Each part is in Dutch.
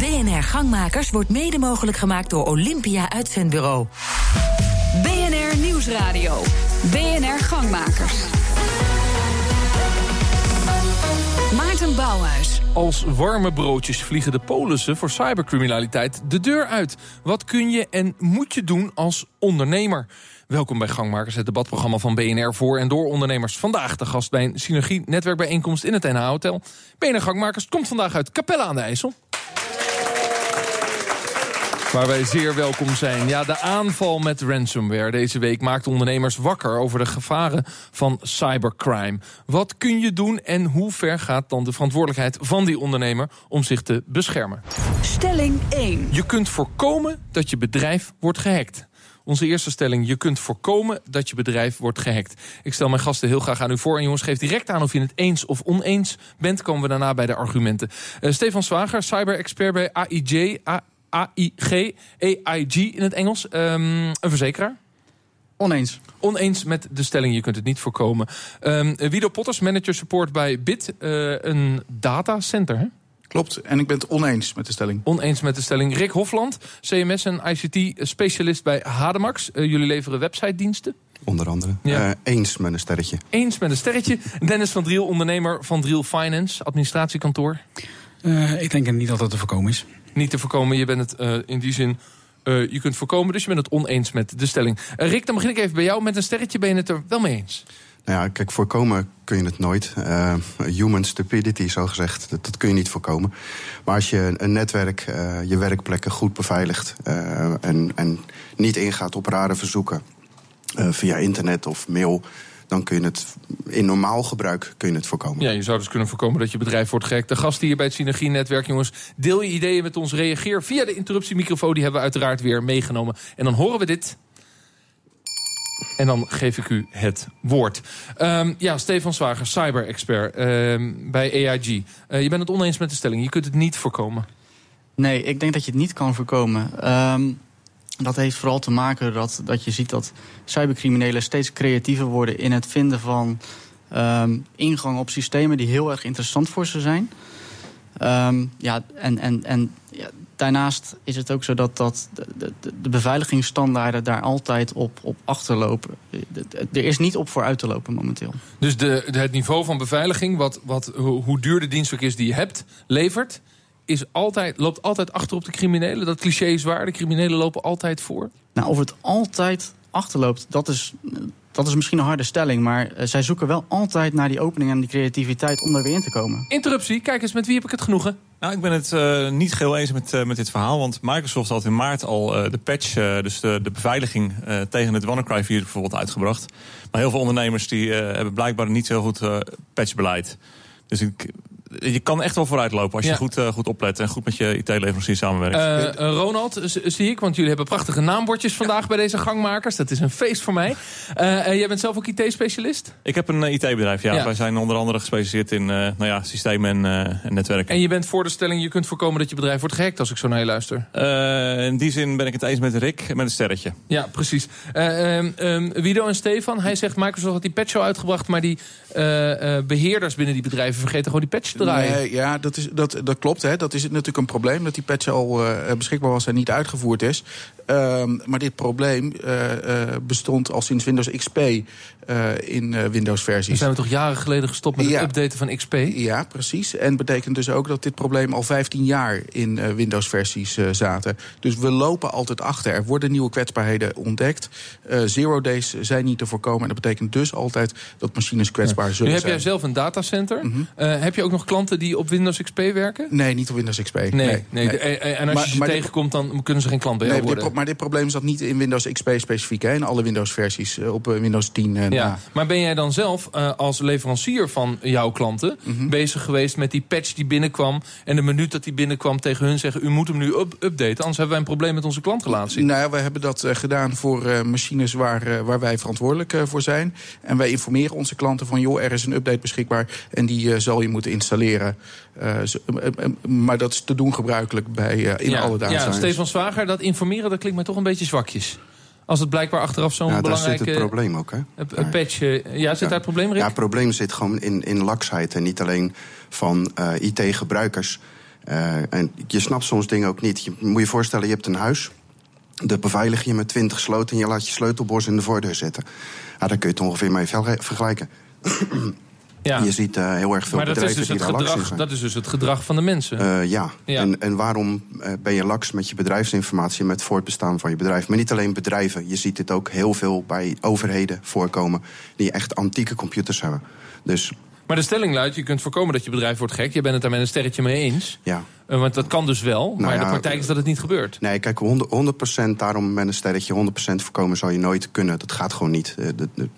BNR Gangmakers wordt mede mogelijk gemaakt door Olympia Uitzendbureau. BNR Nieuwsradio. BNR Gangmakers. Maarten Bouwhuis. Als warme broodjes vliegen de polissen voor cybercriminaliteit de deur uit. Wat kun je en moet je doen als ondernemer? Welkom bij Gangmakers, het debatprogramma van BNR voor en door ondernemers. Vandaag de gast bij een synergie-netwerkbijeenkomst in het NH Hotel. BNR Gangmakers komt vandaag uit Capelle aan de IJssel. Waar wij zeer welkom zijn. Ja, de aanval met ransomware deze week maakt ondernemers wakker over de gevaren van cybercrime. Wat kun je doen en hoe ver gaat dan de verantwoordelijkheid van die ondernemer om zich te beschermen? Stelling 1. Je kunt voorkomen dat je bedrijf wordt gehackt. Onze eerste stelling, je kunt voorkomen dat je bedrijf wordt gehackt. Ik stel mijn gasten heel graag aan u voor. En jongens, geef direct aan of je het eens of oneens bent. Komen we daarna bij de argumenten. Uh, Stefan Zwager, cyber-expert bij AIJ, AIG, AIG in het Engels. Um, een verzekeraar. Oneens. Oneens met de stelling, je kunt het niet voorkomen. Um, Wido Potters, manager support bij BIT, uh, een datacenter, hè? Klopt, en ik ben het oneens met de stelling. Oneens met de stelling. Rick Hofland, CMS en ICT-specialist bij Hademax. Uh, jullie leveren website-diensten. Onder andere. Ja. Uh, eens met een sterretje. Eens met een sterretje. Dennis van Driel, ondernemer van Driel Finance, administratiekantoor. Uh, ik denk niet dat dat te voorkomen is. Niet te voorkomen, je bent het uh, in die zin... Uh, je kunt voorkomen, dus je bent het oneens met de stelling. Rick, dan begin ik even bij jou. Met een sterretje ben je het er wel mee eens? Nou ja, kijk, voorkomen kun je het nooit. Human stupidity, zo gezegd, dat, kun je niet voorkomen. Maar als je een netwerk, je werkplekken goed beveiligt... En, en niet ingaat op rare verzoeken via internet of mail dan kun je het in normaal gebruik kun je het voorkomen. Ja, je zou dus kunnen voorkomen dat je bedrijf wordt gehackt. De gasten hier bij het Synergie-netwerk, jongens. Deel je ideeën met ons, reageer via de interruptiemicrofoon. Die hebben we uiteraard weer meegenomen. En dan horen we dit. En dan geef ik u het woord. Um, ja, Stefan Zwager, cyber-expert um, bij AIG. Uh, je bent het oneens met de stelling. Je kunt het niet voorkomen. Nee, ik denk dat je het niet kan voorkomen. Um, dat heeft vooral te maken dat, dat je ziet dat cybercriminelen steeds creatiever worden in het vinden van um, ingang op systemen die heel erg interessant voor ze zijn. Um, ja, en, en, en ja, daarnaast is het ook zo dat, dat de, de, de beveiligingsstandaarden daar altijd op, op achterlopen. Er is niet op voor uit te lopen momenteel. Dus de, het niveau van beveiliging, wat, wat, hoe duur de dienst is die je hebt, levert is altijd, loopt altijd achter op de criminelen? Dat cliché is waar, de criminelen lopen altijd voor? Nou, of het altijd achterloopt, dat is, dat is misschien een harde stelling. Maar uh, zij zoeken wel altijd naar die opening en die creativiteit om er weer in te komen. Interruptie, kijk eens, met wie heb ik het genoegen? Nou, ik ben het uh, niet geheel eens met, uh, met dit verhaal. Want Microsoft had in maart al de patch, dus de, de beveiliging tegen het WannaCry-virus bijvoorbeeld uitgebracht. Maar heel veel ondernemers die hebben blijkbaar niet zo goed patchbeleid. Dus ik, je kan echt wel vooruit lopen als je ja. goed, uh, goed oplet en goed met je IT-leverancier samenwerkt. Uh, uh, Ronald, zie ik, want jullie hebben prachtige naambordjes vandaag bij deze gangmakers. Dat is een feest voor mij. jij bent zelf ook IT-specialist? Ik heb een IT-bedrijf, ja. ja. Wij zijn onder andere gespecialiseerd in nou ja, systemen en, en, netwerken. En je bent voor de stelling, je kunt voorkomen dat je bedrijf wordt gehackt als ik zo naar je luister. in die zin ben ik het eens met Rick, met een sterretje. Ja, precies. Um, um, Wido en Stefan, hij zegt Microsoft had die patch al uitgebracht, maar die beheerders binnen die bedrijven vergeten gewoon die patch draaien. Nee, ja, dat, is, dat, dat klopt. Hè. Dat is natuurlijk een probleem dat die patch al uh, beschikbaar was en niet uitgevoerd is. Um, maar dit probleem uh, uh, bestond al sinds Windows XP in Windows-versies. Dan zijn we toch jaren geleden gestopt met het ja. updaten van XP? Ja, precies. En betekent dus ook dat dit probleem al 15 jaar in Windows-versies zaten. Dus we lopen altijd achter. Er worden nieuwe kwetsbaarheden ontdekt. zero days zijn niet te voorkomen. En dat betekent dus altijd dat machines kwetsbaar ja. zullen nu zijn. heb jij zelf een datacenter. Mm -hmm. heb je ook nog klanten die op Windows XP werken? Nee, niet op Windows XP. Nee, nee. nee. nee. En als maar, je ze tegenkomt, dan kunnen ze geen klant bij nee, worden. Maar dit probleem zat niet in Windows XP specifiek. Hè, in alle Windows-versies op Windows 10. Uh, ja. Maar ben jij dan zelf als leverancier van jouw klanten... Mm -hmm. bezig geweest met die patch die binnenkwam... en de minuut dat die binnenkwam tegen hun zeggen... u moet hem nu up updaten, anders hebben wij een probleem met onze klantrelatie. Nou ja, we hebben dat gedaan voor machines waar, waar wij verantwoordelijk voor zijn. En wij informeren onze klanten van... joh, er is een update beschikbaar en die zal je moeten installeren. Uh, maar dat is te doen gebruikelijk bij, uh, in ja, alle data Ja, Stefan Zwager, dat informeren, dat klinkt mij toch een beetje zwakjes. Als het blijkbaar achteraf zo'n ja, belangrijke... daar zit het probleem ook, hè? patch, ja, zit daar het probleem, Rick? Ja, het probleem zit gewoon in, in laksheid. En niet alleen van uh, IT-gebruikers. Eh, en je snapt soms dingen ook niet. Je moet je voorstellen, je hebt een huis. De beveilig je met 20 sloten en je laat je sleutelbos in de voordeur zitten. Ja, daar kun je het ongeveer mee vergelijken. Ja. Je ziet uh, heel erg veel maar dat is, bedrijven dus die het gedrag, zijn. dat is dus het gedrag van de mensen. Uh, ja. Ja. En, en waarom uh, ben je laks met je bedrijfsinformatie... met voortbestaan van je bedrijf? Maar niet alleen bedrijven. Je ziet dit ook heel veel bij overheden voorkomen... die echt antieke computers hebben. Dus maar de stelling luidt, je kunt voorkomen dat je bedrijf wordt gek. Je bent het daar met een sterretje mee eens. ja. Uh, want dat kan dus wel, maar Nou ja, de praktijk is dat het niet gebeurt. Nee, kijk, 100%, 100% daarom met een sterretje, 100% voorkomen zal je nooit kunnen. Dat gaat gewoon niet. Eh,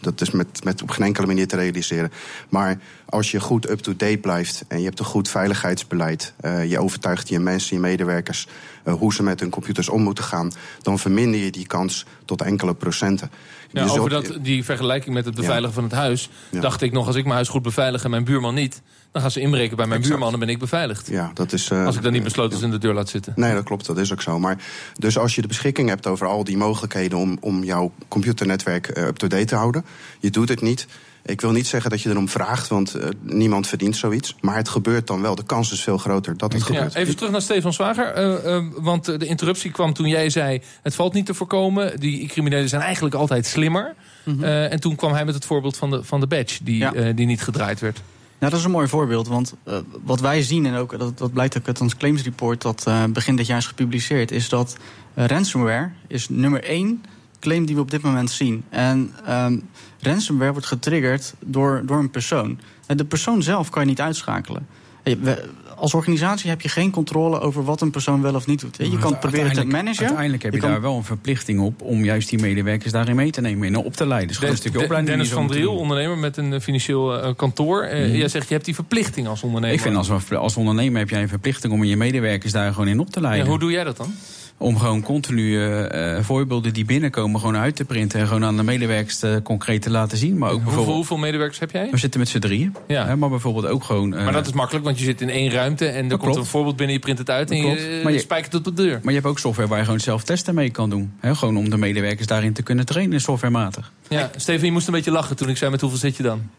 Dat, is met, met op geen enkele manier te realiseren. Maar als je goed up-to-date blijft en je hebt een goed veiligheidsbeleid, uh, je overtuigt je mensen, je medewerkers, hoe ze met hun computers om moeten gaan, dan verminder je die kans tot enkele procenten. Ja, over dat, die vergelijking met het beveiligen ja. van het huis, Ja. dacht ik nog, als ik mijn huis goed beveilig en mijn buurman niet, dan gaan ze inbreken bij mijn Exact. buurman en ben ik beveiligd. Ja, dat is. uh, Als ik dan niet besloten is in de deur laat zitten. Nee, dat klopt, dat is ook zo. Maar dus als je de beschikking hebt over al die mogelijkheden om, om jouw computernetwerk uh, up-to-date te houden, je doet het niet. Ik wil niet zeggen dat je erom vraagt, want uh, niemand verdient zoiets. Maar het gebeurt dan wel. De kans is veel groter dat het Ja, gebeurt. even terug naar Stefan Zwager. Uh, want de interruptie kwam toen jij zei... het valt niet te voorkomen. Die criminelen zijn eigenlijk altijd slimmer. Mm -hmm. en toen kwam hij met het voorbeeld van de, van de badge... die, ja. die niet gedraaid werd. Nou, dat is een mooi voorbeeld. Want uh, wat wij zien, en ook dat, dat blijkt ook uit ons claims report... dat uh, begin dit jaar is gepubliceerd... is dat uh, ransomware is nummer één claim die we op dit moment zien. En um, ransomware wordt getriggerd door, door een persoon. En de persoon zelf kan je niet uitschakelen. We, als organisatie heb je geen controle over wat een persoon wel of niet doet. Je kan het proberen te managen. Uiteindelijk heb je, je kan... daar wel een verplichting op om juist die medewerkers daarin mee te nemen en op te leiden. Dus de, een stukje opleiding. Dennis van Driel, ondernemer met een financieel uh, kantoor. Uh, mm. Jij zegt je hebt die verplichting als ondernemer. Ik vind als, als ondernemer heb jij een verplichting om je medewerkers daar gewoon in op te leiden. Ja, hoe doe jij dat dan? Om gewoon continu uh, voorbeelden die binnenkomen gewoon uit te printen en gewoon aan de medewerkers uh, concreet te laten zien. Maar ook hoeveel, bijvoorbeeld, hoeveel medewerkers heb jij? We zitten met z'n drieën. Ja. Hè, maar bijvoorbeeld ook gewoon. maar dat is makkelijk, want je zit in één ruimte en er komt klopt. een voorbeeld binnen, je print het uit en je maar je spijkert het op de deur. Maar je hebt ook software waar je gewoon zelf testen mee kan doen. Hè, gewoon om de medewerkers daarin te kunnen trainen, softwarematig. Ja, Steven, je moest een beetje lachen toen ik zei met hoeveel zit je dan?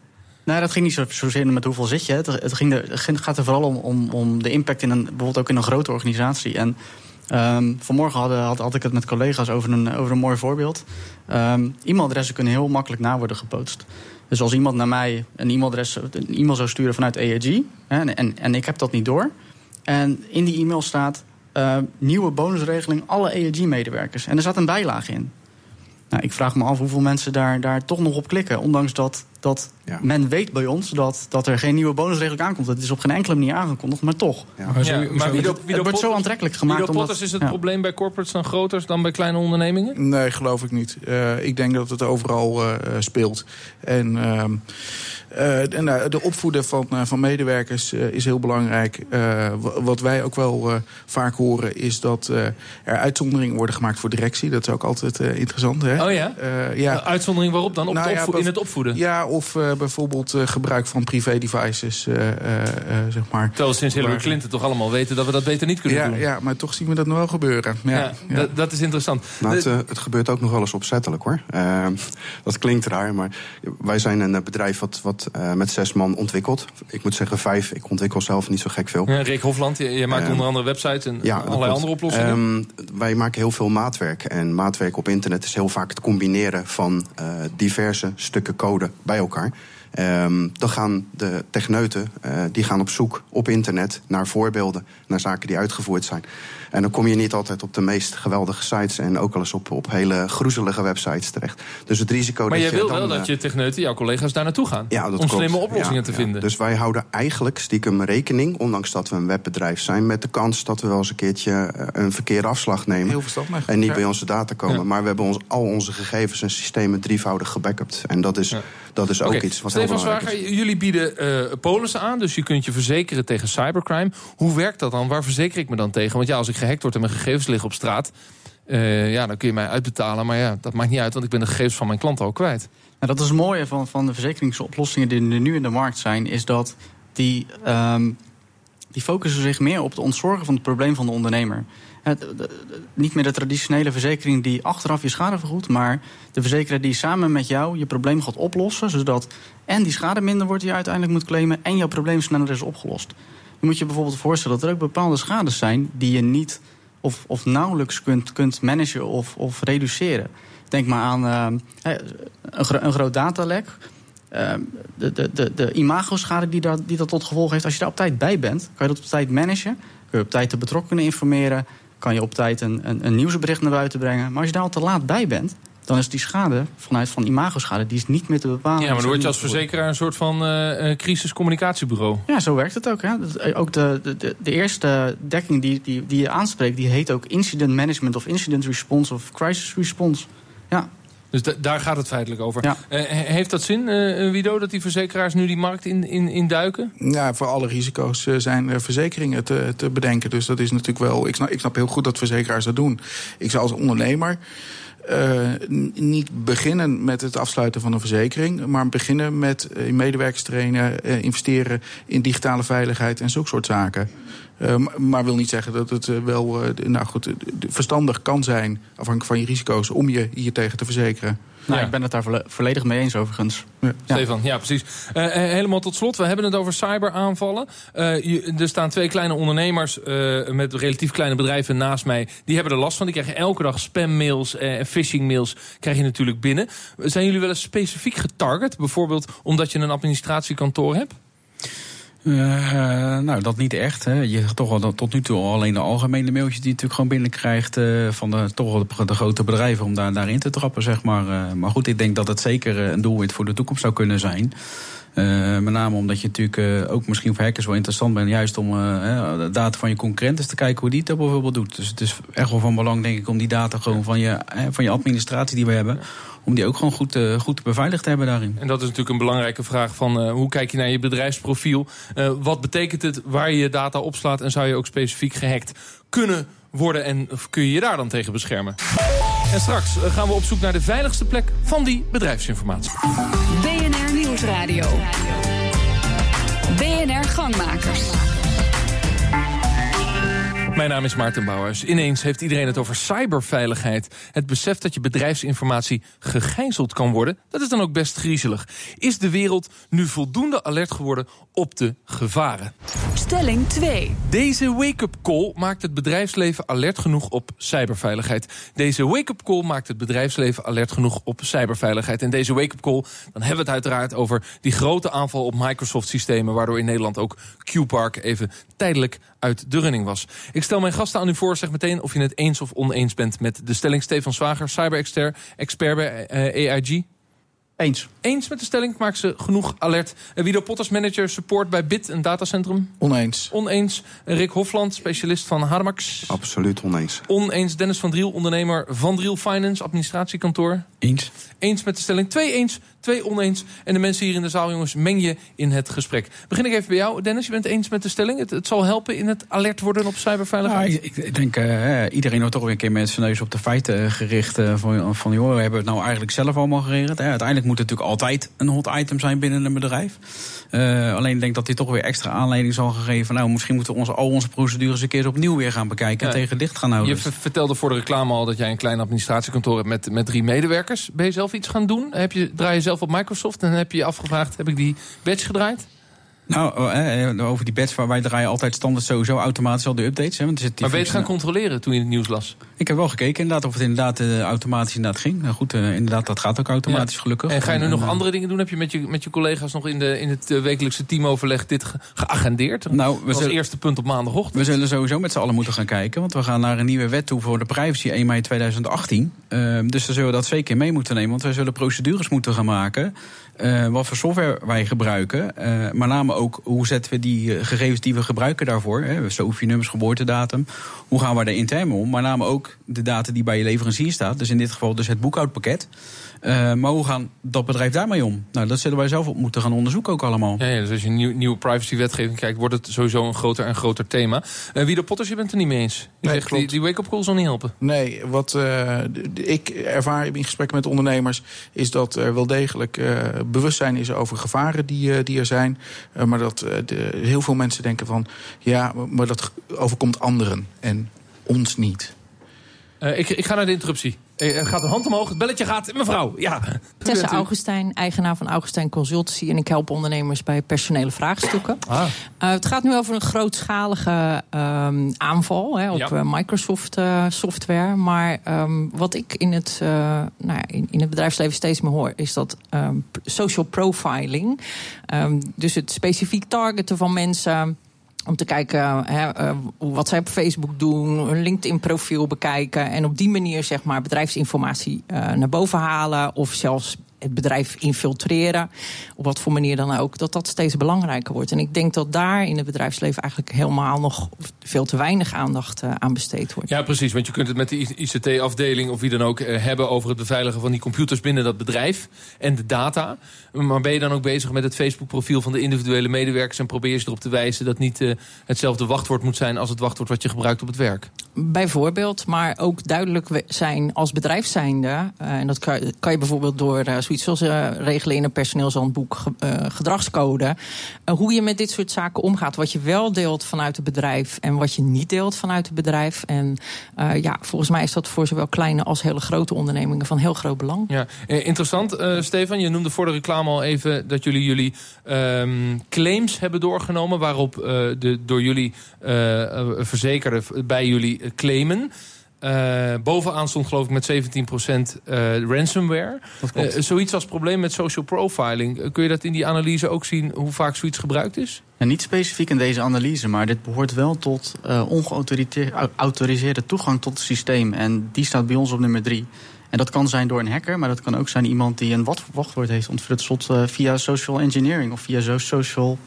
Nou, dat ging niet zo, zozeer met hoeveel zit je. Het, het, ging er, het gaat er vooral om, om, om de impact in een, bijvoorbeeld ook in een grote organisatie. En Um, vanmorgen had, ik het met collega's over een, over een mooi voorbeeld. Um, e-mailadressen kunnen heel makkelijk na worden gepost. Dus als iemand naar mij een e-mailadres, een e-mail zou sturen vanuit EAG... Hè, en, en ik heb dat niet door... en in die e-mail staat uh, nieuwe bonusregeling alle EAG-medewerkers. En er zat een bijlage in. Nou, ik vraag me af hoeveel mensen daar, daar toch nog op klikken... ondanks dat, dat ja. men weet bij ons dat, dat er geen nieuwe bonusregeling aankomt. Het is op geen enkele manier aangekondigd, maar toch. Ja. Maar, zo, maar wie het, het wordt zo aantrekkelijk gemaakt. Potters is het ja. probleem bij corporates dan groter dan bij kleine ondernemingen? Nee, geloof ik niet. Uh, ik denk dat het overal uh, speelt. En... Uh, uh, en, uh, de opvoeden van, uh, van medewerkers is heel belangrijk. wat wij ook wel vaak horen is dat er uitzonderingen worden gemaakt voor directie. Dat is ook altijd interessant. Hè? Oh ja? ja. Uitzondering waarop dan? Op nou, ja, in het opvoeden? Ja, of bijvoorbeeld gebruik van privé devices. zeg maar. Terwijl we sinds Hillary Clinton toch allemaal weten dat we dat beter niet kunnen ja, doen. Ja, maar toch zien we dat nog wel gebeuren. Ja, ja, dat, dat, is interessant. Nou, het, het, gebeurt ook nog wel eens opzettelijk hoor. dat klinkt raar, maar wij zijn een bedrijf wat, wat uh, met zes man ontwikkeld. Ik moet zeggen vijf. Ik ontwikkel zelf niet zo gek veel. Ja, Rick Hofland, je, je maakt uh, onder andere websites en ja, allerlei andere oplossingen. Um, wij maken heel veel maatwerk. En maatwerk op internet is heel vaak het combineren van uh, diverse stukken code bij elkaar. Um, dan gaan de techneuten uh, die gaan op zoek op internet naar voorbeelden, naar zaken die uitgevoerd zijn. En dan kom je niet altijd op de meest geweldige sites en ook wel eens op, op hele groezelige websites terecht. Dus het risico maar dat jij je. wil dan, wel dat je techneuten, jouw collega's daar naartoe gaan. Ja, dat om klopt. slimme oplossingen ja, te ja. vinden. Dus wij houden eigenlijk stiekem rekening, ondanks dat we een webbedrijf zijn, met de kans dat we wel eens een keertje een verkeerde afslag nemen. Heel verstandig. En niet ja. bij onze data komen. Ja. Maar we hebben ons, al onze gegevens en systemen drievoudig gebackupt. En dat is, dat is ook okay. iets wat heel belangrijk Zwager, is. jullie bieden uh, polissen aan, dus je kunt je verzekeren tegen cybercrime. Hoe werkt dat dan? Waar verzeker ik me dan tegen? Want ja, als ik gehackt word en mijn gegevens liggen op straat... Uh, ja, dan kun je mij uitbetalen. Maar ja, dat maakt niet uit, want ik ben de gegevens van mijn klanten ook kwijt. Nou, dat is het mooie van, van de verzekeringsoplossingen die er nu in de markt zijn... is dat die, um, die focussen zich meer op het ontzorgen van het probleem van de ondernemer. De, niet meer de traditionele verzekering die achteraf je schade vergoedt... maar de verzekeraar die samen met jou je probleem gaat oplossen... zodat en die schade minder wordt die je uiteindelijk moet claimen... en jouw probleem sneller is opgelost. Je moet je bijvoorbeeld voorstellen dat er ook bepaalde schades zijn die je niet of, of nauwelijks kunt, kunt managen of, of reduceren. Denk maar aan uh, een, een groot datalek. Uh, de, de, de, de imagoschade die dat, die dat tot gevolg heeft. Als je daar op tijd bij bent, kan je dat op tijd managen. Kun je op tijd de betrokkenen informeren. Kan je op tijd een, een, een nieuwsbericht naar buiten brengen. Maar als je daar al te laat bij bent, dan is die schade vanuit van imagoschade die is niet meer te bepalen. Ja, maar dan word je als verzekeraar een soort van uh, crisiscommunicatiebureau. Ja, zo werkt het ook. Hè. Ook de, de, de eerste dekking die, die, die je aanspreekt, die heet ook incident management of incident response of crisis response. Ja. Dus daar gaat het feitelijk over. Ja. Uh, heeft dat zin, uh, Wido, dat die verzekeraars nu die markt in, in, in duiken? Ja, voor alle risico's zijn verzekeringen te, te bedenken. Dus dat is natuurlijk wel. Ik snap, ik snap heel goed dat verzekeraars dat doen. Ik zou als ondernemer. Uh, niet beginnen met het afsluiten van een verzekering, maar beginnen met uh, medewerkers trainen, uh, investeren in digitale veiligheid en zulke soort zaken. maar wil niet zeggen dat het wel nou goed, verstandig kan zijn, afhankelijk van je risico's, om je hier tegen te verzekeren. Nou, ja. ik ben het daar volledig mee eens overigens. Ja. Stefan, ja precies. Uh, helemaal tot slot, we hebben het over cyberaanvallen. Uh, je, er staan twee kleine ondernemers uh, met relatief kleine bedrijven naast mij. Die hebben er last van. Die krijgen elke dag spammails en phishingmails krijg je natuurlijk binnen. Zijn jullie wel eens specifiek getarget? Bijvoorbeeld omdat je een administratiekantoor hebt? Uh, nou, dat niet echt. Hè. Je toch wel tot nu toe alleen de algemene mailtjes die je natuurlijk gewoon binnenkrijgt uh, van de, toch de, de, grote bedrijven om daar, daarin te trappen, zeg maar. Uh, maar goed, ik denk dat het zeker een doelwit voor de toekomst zou kunnen zijn. met name omdat je natuurlijk ook misschien voor hackers wel interessant bent, juist om de data van je concurrenten te kijken hoe die het bijvoorbeeld doet. Dus het is echt wel van belang, denk ik, om die data gewoon van je, van je administratie die we hebben om die ook gewoon goed, uh, goed beveiligd te hebben daarin. En dat is natuurlijk een belangrijke vraag van uh, hoe kijk je naar je bedrijfsprofiel? Uh, wat betekent het waar je je data opslaat en zou je ook specifiek gehackt kunnen worden en kun je je daar dan tegen beschermen? En straks gaan we op zoek naar de veiligste plek van die bedrijfsinformatie. BNR Nieuwsradio. BNR Gangmakers. Mijn naam is Maarten Bouwers. Ineens heeft iedereen het over cyberveiligheid. Het besef dat je bedrijfsinformatie gegijzeld kan worden, dat is dan ook best griezelig. Is de wereld nu voldoende alert geworden op de gevaren? Stelling 2. Deze wake-up call maakt het bedrijfsleven alert genoeg op cyberveiligheid. Deze wake-up call maakt het bedrijfsleven alert genoeg op cyberveiligheid. En deze wake-up call, dan hebben we het uiteraard over die grote aanval op Microsoft-systemen, waardoor in Nederland ook Q-Park even tijdelijk uit de running was. Ik stel mijn gasten aan u voor, zeg meteen of je het eens of oneens bent met de stelling. Stefan Zwager, cyber-expert expert bij uh, AIG. Eens. Eens met de stelling, maakt ze genoeg alert. Uh, Wido Potters, manager support bij BIT, een datacentrum. Oneens. Oneens. Rick Hofland, specialist van Harmax. Absoluut oneens. Oneens. Dennis van Driel, ondernemer van Driel Finance, administratiekantoor. Eens. Eens met de stelling. Twee eens, twee oneens. En de mensen hier in de zaal, jongens, meng je in het gesprek. Begin ik even bij jou, Dennis. Je bent eens met de stelling. Het, het zal helpen in het alert worden op cyberveiligheid. Nou, ik, ik, denk, uh, iedereen wordt toch weer een keer met zijn neus op de feiten gericht. Uh, van, van joh, we hebben het nou eigenlijk zelf allemaal geregeld. Uh, uiteindelijk moet het natuurlijk altijd een hot item zijn binnen een bedrijf. Uh, alleen denk dat dit toch weer extra aanleiding zal geven. Nou, misschien moeten we onze, al onze procedures een keer opnieuw weer gaan bekijken. Ja, en tegen licht gaan houden. Je vertelde voor de reclame al dat jij een klein administratiekantoor hebt met, met drie medewerkers. Ben je zelf iets gaan doen? Heb je, draai je zelf op Microsoft en heb je je afgevraagd: heb ik die badge gedraaid? Nou, eh, over die badge, waar wij draaien altijd standaard sowieso automatisch al de updates. Hè, want er zit maar ben je het gaan controleren toen je het nieuws las? Ik heb wel gekeken inderdaad of het inderdaad uh, automatisch inderdaad ging. Nou goed, uh, inderdaad, dat gaat ook automatisch ja. gelukkig. En ga je nu en, nog andere dingen doen? Heb je met je, met je collega's nog in, de, in het wekelijkse teamoverleg dit ge geagendeerd? Nou, we zullen, eerste punt op maandagochtend. We zullen sowieso met z'n allen moeten gaan kijken. Want we gaan naar een nieuwe wet toe voor de privacy 1 mei 2018. Uh, dus dan zullen we dat zeker mee moeten nemen. Want wij zullen procedures moeten gaan maken. Wat voor software wij gebruiken. Maar name ook hoe zetten we die gegevens die we gebruiken daarvoor. Hè, SOFI-nummers, geboortedatum. Hoe gaan we daar intern om? Maar name ook de data die bij je leverancier staat. Dus in dit geval dus het boekhoudpakket. Uh, maar hoe gaan dat bedrijf daarmee om? Nou, dat zullen wij zelf op moeten gaan onderzoeken ook allemaal. Ja, ja dus als je nieuw, nieuwe privacywetgeving kijkt... wordt het sowieso een groter en groter thema. Uh, Wie de Potters, je bent het er niet mee eens. Je nee, zegt, die, die wake-up call zal niet helpen. Nee, wat uh, ik ervaar in gesprekken met ondernemers... is dat er wel degelijk bewustzijn is over gevaren die, die er zijn. maar dat de, heel veel mensen denken van... ja, maar dat overkomt anderen en ons niet. ik, ik ga naar de interruptie. Eh, Er gaat een hand omhoog, het belletje gaat. Mevrouw, ja. Tessa? Augustijn, eigenaar van Augustijn Consultancy. En ik help ondernemers bij personele vraagstukken. Ah. Eh, het gaat nu over een grootschalige ehm, aanval hè, op Ja. eh, Microsoft software. Maar ehm, wat ik in het, nou ja, in, in het bedrijfsleven steeds meer hoor, is dat ehm, social profiling. dus het specifiek targeten van mensen. Om te kijken hè, eh, wat zij op Facebook doen, hun LinkedIn-profiel bekijken. En op die manier zeg maar, bedrijfsinformatie eh, naar boven halen. Of zelfs het bedrijf infiltreren. Op wat voor manier dan ook. Dat dat steeds belangrijker wordt. En ik denk dat daar in het bedrijfsleven eigenlijk helemaal nog veel te weinig aandacht eh, aan besteed wordt. Ja, precies. Want je kunt het met de ICT-afdeling of wie dan ook eh, hebben over het beveiligen van die computers binnen dat bedrijf en de data. Maar ben je dan ook bezig met het Facebook-profiel van de individuele medewerkers en probeer je ze erop te wijzen dat niet eh, hetzelfde wachtwoord moet zijn als het wachtwoord wat je gebruikt op het werk? Bijvoorbeeld, maar ook duidelijk zijn als bedrijf zijnde. en dat kan, kan je bijvoorbeeld door eh, zoiets zoals eh, regelen in een personeelshandboek eh, gedragscode. eh, hoe je met dit soort zaken omgaat. Wat je wel deelt vanuit het bedrijf en wat je niet deelt vanuit het bedrijf. En ja, volgens mij is dat voor zowel kleine als hele grote ondernemingen van heel groot belang. Ja, interessant. Stefan, je noemde voor de reclame al even dat jullie jullie ehm, claims hebben doorgenomen. Waarop de door jullie verzekerden bij jullie claimen. Eh, bovenaan stond geloof ik met 17% eh ransomware. Eh, zoiets als probleem met social profiling. kun je dat in die analyse ook zien hoe vaak zoiets gebruikt is? En niet specifiek in deze analyse, maar dit behoort wel tot ongeautoriseerde toegang tot het systeem. En die staat bij ons op nummer drie. En dat kan zijn door een hacker, maar dat kan ook zijn iemand die een wat- wachtwoord heeft ontfutseld eh, via social engineering of via zo- social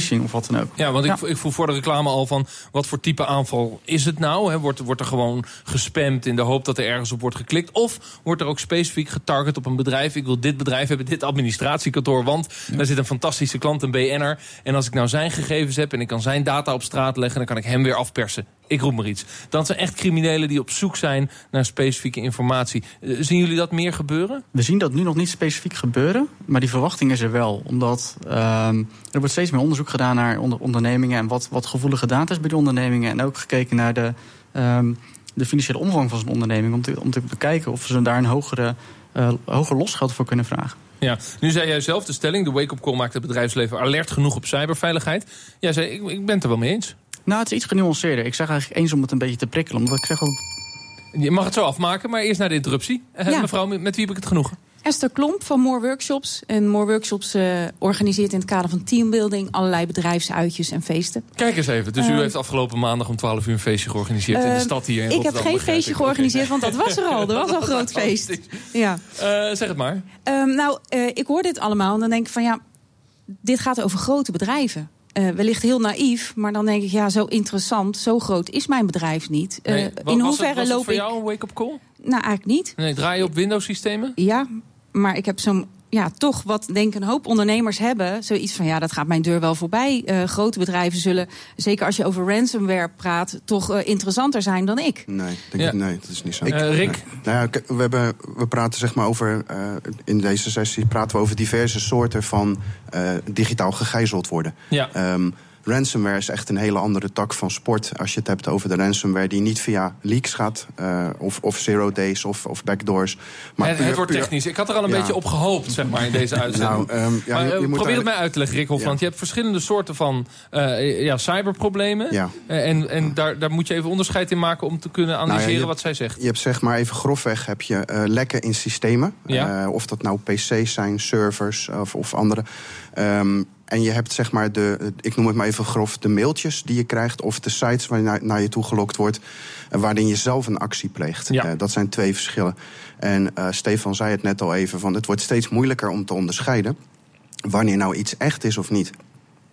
phishing of wat dan ook. Ja, want ik, Ja. ik vroeg voor de reclame al van wat voor type aanval is het nou? Hè? Wordt, wordt er gewoon gespamd in de hoop dat er ergens op wordt geklikt? Of wordt er ook specifiek getarget op een bedrijf? Ik wil dit bedrijf hebben, dit administratiekantoor, want daar zit een fantastische klant, een BN'er. En als ik nou zijn gegevens heb en ik kan zijn data op straat leggen, dan kan ik hem weer afpersen. Ik roep maar iets. Dat zijn echt criminelen die op zoek zijn naar specifieke informatie. Eh, zien jullie dat meer gebeuren? We zien dat nu nog niet specifiek gebeuren, maar die verwachting is er wel. Omdat ehm, er wordt steeds meer onderzoek gedaan naar onder- ondernemingen en wat, wat gevoelige data is bij de ondernemingen. En ook gekeken naar de, ehm, de financiële omvang van zo'n onderneming. Om te, om te bekijken of ze daar een hogere, eh, hoger losgeld voor kunnen vragen. Ja, nu zei jij zelf de stelling, de wake-up call maakt het bedrijfsleven alert genoeg op cyberveiligheid. Jij zei, ik, ik ben het er wel mee eens. Nou, het is iets genuanceerder. Ik zeg eigenlijk eens om het een beetje te prikkelen. Omdat ik zeg ook, Je mag het zo afmaken, maar eerst naar de interruptie. Eh, Ja. Mevrouw, met wie heb ik het genoegen? Esther Klomp van More Workshops. En More Workshops eh, organiseert in het kader van teambuilding allerlei bedrijfsuitjes en feesten. Kijk eens even. Dus u Ehm, heeft afgelopen maandag om 12 uur een feestje georganiseerd in de Ehm, stad hier in ik heb geen feestje ik. georganiseerd, want dat was er al. Er was al een groot feest. Ja. Eh, zeg het maar. Ehm, nou, eh, ik hoor dit allemaal en dan denk ik van ja, dit gaat over grote bedrijven. Eh, wellicht heel naïef, maar dan denk ik ja, zo interessant, zo groot is mijn bedrijf niet. Eh, Nee, in het- hoeverre was het loop voor ik? jou een wake-up call? Nou, eigenlijk niet. Nee, draai je op Windows-systemen? Ja, maar ik heb zo'n ja, toch wat denk ik een hoop ondernemers hebben. Zoiets van ja, dat gaat mijn deur wel voorbij. Eh, grote bedrijven zullen, zeker als je over ransomware praat, toch eh, interessanter zijn dan ik. Nee, denk Ja. ik, nee, dat is niet zo. Eh, Rick? Nee. Nou ja, we, hebben, we praten zeg maar over. eh, in deze sessie praten we over diverse soorten van eh, digitaal gegijzeld worden. Ja. Ehm, ransomware is echt een hele andere tak van sport. Als je het hebt over de ransomware die niet via leaks gaat, eh, of, of zero days of, of backdoors. Maar het, puur- het wordt puur- technisch. Ik had er al een Ja. beetje op gehoopt, zeg maar, in deze uitzending. Nou, ja, maar, je- eh, je moet probeer het mij uit te leggen, Rick Hofland. Ja. Je hebt verschillende soorten van eh, ja, cyberproblemen. Ja. En en daar, daar moet je even onderscheid in maken om te kunnen analyseren Nou je- wat zij zegt. Je hebt zeg maar even grofweg heb je lekken in systemen. Ja. Of dat nou PC's zijn, servers of, of andere. Ehm, en je hebt zeg maar de, ik noem het maar even grof, de mailtjes die je krijgt. Of de sites waar je naar, naar je toe gelokt wordt. eh, waarin je zelf een actie pleegt. Ja. Eh, dat zijn twee verschillen. En eh, Stefan zei het net al even: van het wordt steeds moeilijker om te onderscheiden. wanneer nou iets echt is of niet.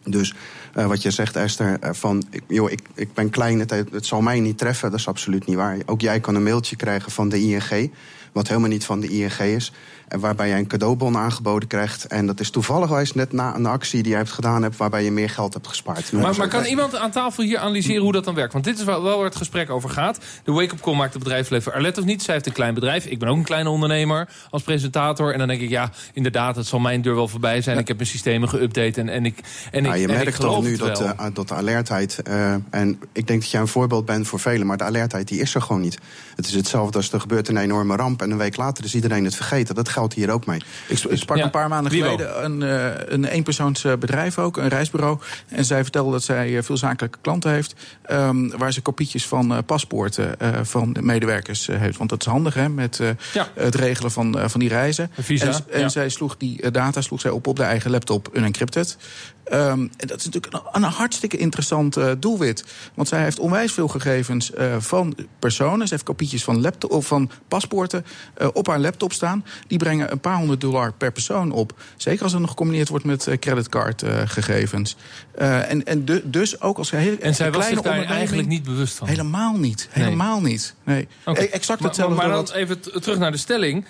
Dus wat je zegt, Esther, van joh, ik, ik ben klein, het, het zal mij niet treffen, dat is absoluut niet waar. Ook jij kan een mailtje krijgen van de ING, wat helemaal niet van de ING is. Waarbij je een cadeaubon aangeboden krijgt. En dat is toevallig net na een actie die je hebt gedaan hebt, waarbij je meer geld hebt gespaard. Maar, maar kan iemand aan tafel hier analyseren hoe dat dan werkt? Want dit is wel, wel waar het gesprek over gaat. De wake-up call maakt het bedrijfsleven alert of niet. Zij heeft een klein bedrijf. Ik ben ook een kleine ondernemer als presentator. En dan denk ik, ja, inderdaad, het zal mijn deur wel voorbij zijn. Ik heb mijn systemen geüpdate en, en ik en nou, ik, Je en ik merkt geloof toch nu het dat, uh, de alertheid... Uh, en ik denk dat jij een voorbeeld bent voor velen... maar de alertheid die is er gewoon niet. Het is hetzelfde als er gebeurt een enorme ramp... en een week later is iedereen het vergeten. Dat geldt hier ook mee. Ik, ik sprak Ja. een paar maanden geleden een, eh, een eenpersoonsbedrijf ook, een reisbureau. En zij vertelde dat zij eh, veel zakelijke klanten heeft... ehm, waar ze kopietjes van eh, paspoorten eh, van de medewerkers eh, heeft. Want dat is handig hè, met eh, Ja. het regelen van, eh, van die reizen. Visa, En, en ja. zij sloeg die eh, data sloeg zij op op de eigen laptop unencrypted. Ehm, en dat is natuurlijk een, een hartstikke interessant eh, doelwit. Want zij heeft onwijs veel gegevens eh, van personen. Ze heeft kopietjes van, laptop, of van paspoorten eh, op haar laptop staan. Die brengen een paar honderd dollar per persoon op. Zeker als het nog gecombineerd wordt met creditcardgegevens. En, en de- dus ook als En zij was zich daar eigenlijk niet bewust van. Helemaal niet. Helemaal niet. Nee. E- Exact hetzelfde. Maar, maar wat- dan even terug naar de stelling.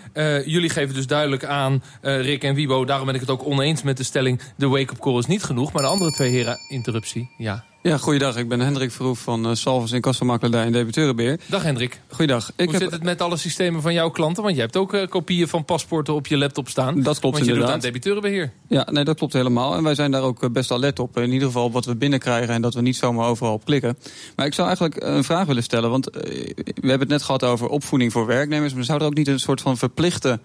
Jullie geven dus duidelijk aan, Rick en Wiebo... daarom ben ik het ook oneens met de stelling... de wake-up call is niet genoeg. Maar de andere twee heren, interruptie, ja. Ja, goeiedag. Ik ben Hendrik Verhoef van uh, Salvers in Kastelmakelaardij en Debiteurenbeheer. Dag Hendrik. Goeiedag. Ik Hoe heb... zit het met alle systemen van jouw klanten? Want jij hebt ook eh, kopieën van paspoorten op je laptop staan. Dat klopt Want je doet inderdaad. aan debiteurenbeheer. Ja, nee, dat klopt helemaal. En wij zijn daar ook eh, best alert op. In ieder geval wat we binnenkrijgen en dat we niet zomaar overal op klikken. Maar ik zou eigenlijk een vraag willen stellen. Want eh, we hebben het net gehad over opvoeding voor werknemers. Maar zou er ook niet een soort van verplichte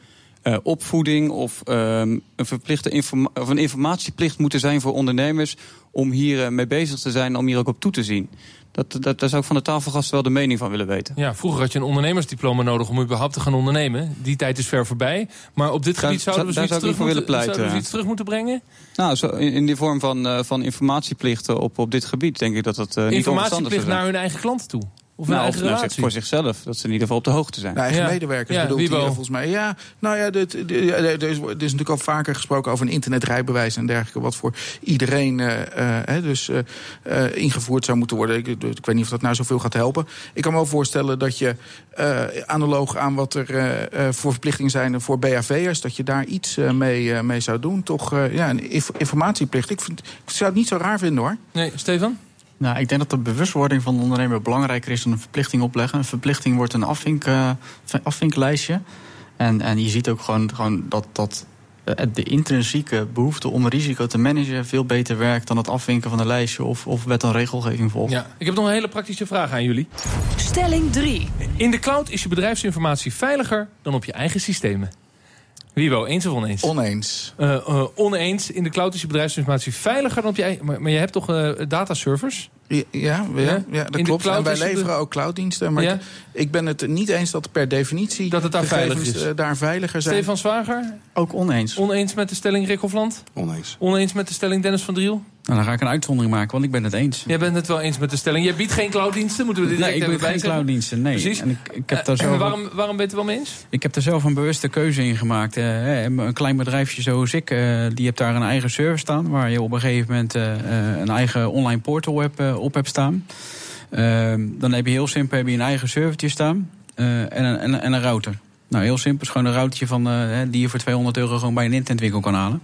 eh, opvoeding of ehm, een verplichte informa of een informatieplicht moeten zijn voor ondernemers om hier eh, mee bezig te zijn, om hier ook op toe te zien? Dat, dat, daar zou ik van de tafelgasten wel de mening van willen weten. Ja, vroeger had je een ondernemersdiploma nodig om überhaupt te gaan ondernemen. Die tijd is ver voorbij. Maar op dit gebied zouden we zoiets zou terug, moeten, willen pleiten, zouden we ja. zoiets terug moeten brengen. Nou, zo in, in die vorm van, eh, van informatieplichten op, op dit gebied denk ik dat dat eh niet onverstandig zou Informatieplicht naar hun eigen klanten toe. Of Nou, eigen nou, voor zichzelf, dat ze in ieder geval op de hoogte zijn. De eigen Ja. medewerkers Ja, bedoelt hij volgens mij. Ja, nou ja, dit, dit- ja, er is, is natuurlijk al vaker gesproken over een internetrijbewijs en dergelijke. Wat voor iedereen eh, eh, hè, dus, eh, eh, ingevoerd zou moeten worden. Ik, ik weet niet of dat nou zoveel gaat helpen. Ik kan me wel voorstellen dat je eh, analoog aan wat er eh, eh, voor verplichtingen zijn voor BHV'ers, dat je daar iets mee, mee zou doen. Toch eh, ja, een inf- informatieplicht. Ik, vind, ik zou het niet zo raar vinden hoor. Nee, Stefan? Nou, ik denk dat de bewustwording van de ondernemer belangrijker is dan een verplichting opleggen. Een verplichting wordt een afvink, eh, afvinklijstje. En, en je ziet ook gewoon, gewoon dat, dat eh, de intrinsieke behoefte om risico te managen veel beter werkt dan het afvinken van een lijstje of, of wet en regelgeving volgen. Ja. Ik heb nog een hele praktische vraag aan jullie. Stelling 3. In de cloud is je bedrijfsinformatie veiliger dan op je eigen systemen. Wiebo, eens of oneens? Oneens. Eh, eh, oneens. In de cloud is je bedrijfsinformatie veiliger dan op je eigen... Maar, maar je hebt toch eh dataservers? Ja, ja, ja, Ja? In dat de klopt. cloud En wij de- leveren ook clouddiensten. Maar Ja? ik, ik ben het niet eens dat per definitie Dat het daar veilig is. daar veiliger zijn. Stefan Zwager? Ook oneens. Oneens met de stelling Rick Hofland? Oneens. Oneens met de stelling Dennis van Driel? Nou, dan ga ik een uitzondering maken, want ik ben het eens. Jij bent het wel eens met de stelling. Jij biedt geen clouddiensten? Moeten we dit Nee, ik even geen clouddiensten, nee. Precies. En ik, ik, heb daar Eh, zelf, waarom, waarom ben je het er wel mee eens? ik heb daar zelf een bewuste keuze in gemaakt. Eh, een klein bedrijfje zoals ik, eh, die heeft daar een eigen server staan... waar je op een gegeven moment een eigen online portal hebt, op hebt staan. Ehm, dan heb je heel simpel heb je een eigen servertje staan en, een, en, een- en een router. Nou, heel simpel. is gewoon een routertje van, die je voor 200 euro gewoon bij een internetwinkel kan halen.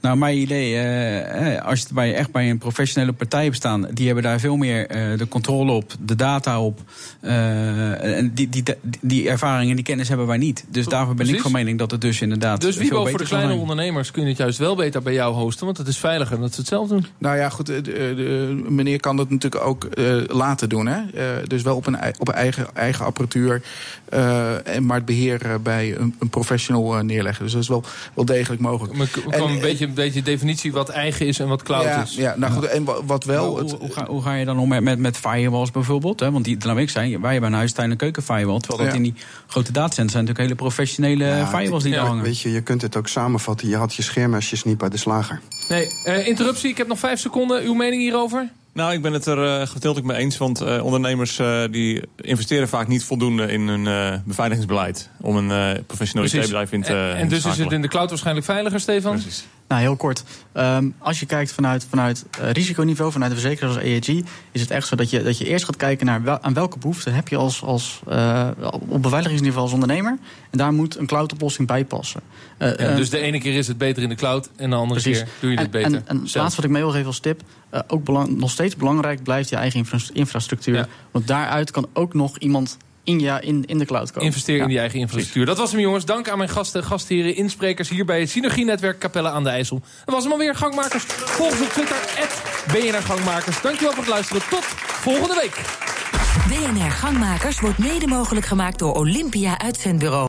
Nou, mijn idee, eh, eh, als je het bij, echt bij een professionele partij hebt staan, die hebben daar veel meer eh, de controle op, de data op. eh, en die, die, die ervaring en die kennis hebben wij niet. Dus daarvoor ben Precies. ik van mening dat het dus inderdaad. Dus Wiebo, beter voor de kleine ondernemers kun je het juist wel beter bij jou hosten. Want het is veiliger dat ze het zelf doen. Nou ja, goed, de, de, de- meneer kan dat natuurlijk ook eh, laten doen. Hè? Eh, dus wel op een, op eigen, eigen apparatuur. eh, en maar het beheer eh, bij een, een professional eh, neerleggen. Dus dat is wel, wel degelijk mogelijk. Maar ik- ik En- kan een beetje, een beetje definitie wat eigen is en wat cloud ja, is. ja, nou goed, en wa- wat wel... hoe, Het, hoe, ga, hoe ga je dan om met, met, met firewalls bijvoorbeeld? Hè? Want die, laat ik zijn, wij hebben een huistuin en keuken firewall. Terwijl dat in die grote datacenters zijn natuurlijk hele professionele Ja, firewalls die ja, daar hangen. Weet je, je kunt het ook samenvatten. Je had je schermesjes niet bij de slager. Nee, eh, interruptie. Ik heb nog vijf seconden. Uw mening hierover? Nou, ik ben het er eh, gedeeltelijk mee eens. Want eh, ondernemers eh, die investeren vaak niet voldoende in hun eh, beveiligingsbeleid. Om een eh professioneel. IT-bedrijf in te en, en dus is het in de cloud waarschijnlijk veiliger, Stefan? Precies. Nou, heel kort. Ehm, als je kijkt vanuit, vanuit uh, risiconiveau, vanuit de verzekeraar als EAG, is het echt zo dat je, dat je eerst gaat kijken naar wel, aan welke behoeften heb je als, als, uh, op beveiligingsniveau als ondernemer. En daar moet een cloudoplossing bij passen. Uh, ja, dus de ene keer is het beter in de cloud en de andere precies. keer doe je het beter. En, en laatst wat ik mee wil geven als tip, ook belang, nog steeds belangrijk blijft je eigen infra infrastructuur. Ja. Want daaruit kan ook nog iemand in, ja, in, in de cloud komen. Investeer ja. in die eigen infrastructuur. Dat was hem jongens. Dank aan mijn gasten, gastheren, insprekers hier bij het Synergienetwerk Capelle aan de IJssel. Dat was hem alweer, Gangmakers. Volg ons op Twitter, BNR Gangmakers. Dankjewel voor het luisteren. Tot volgende week. BNR Gangmakers wordt mede mogelijk gemaakt door Olympia Uitzendbureau.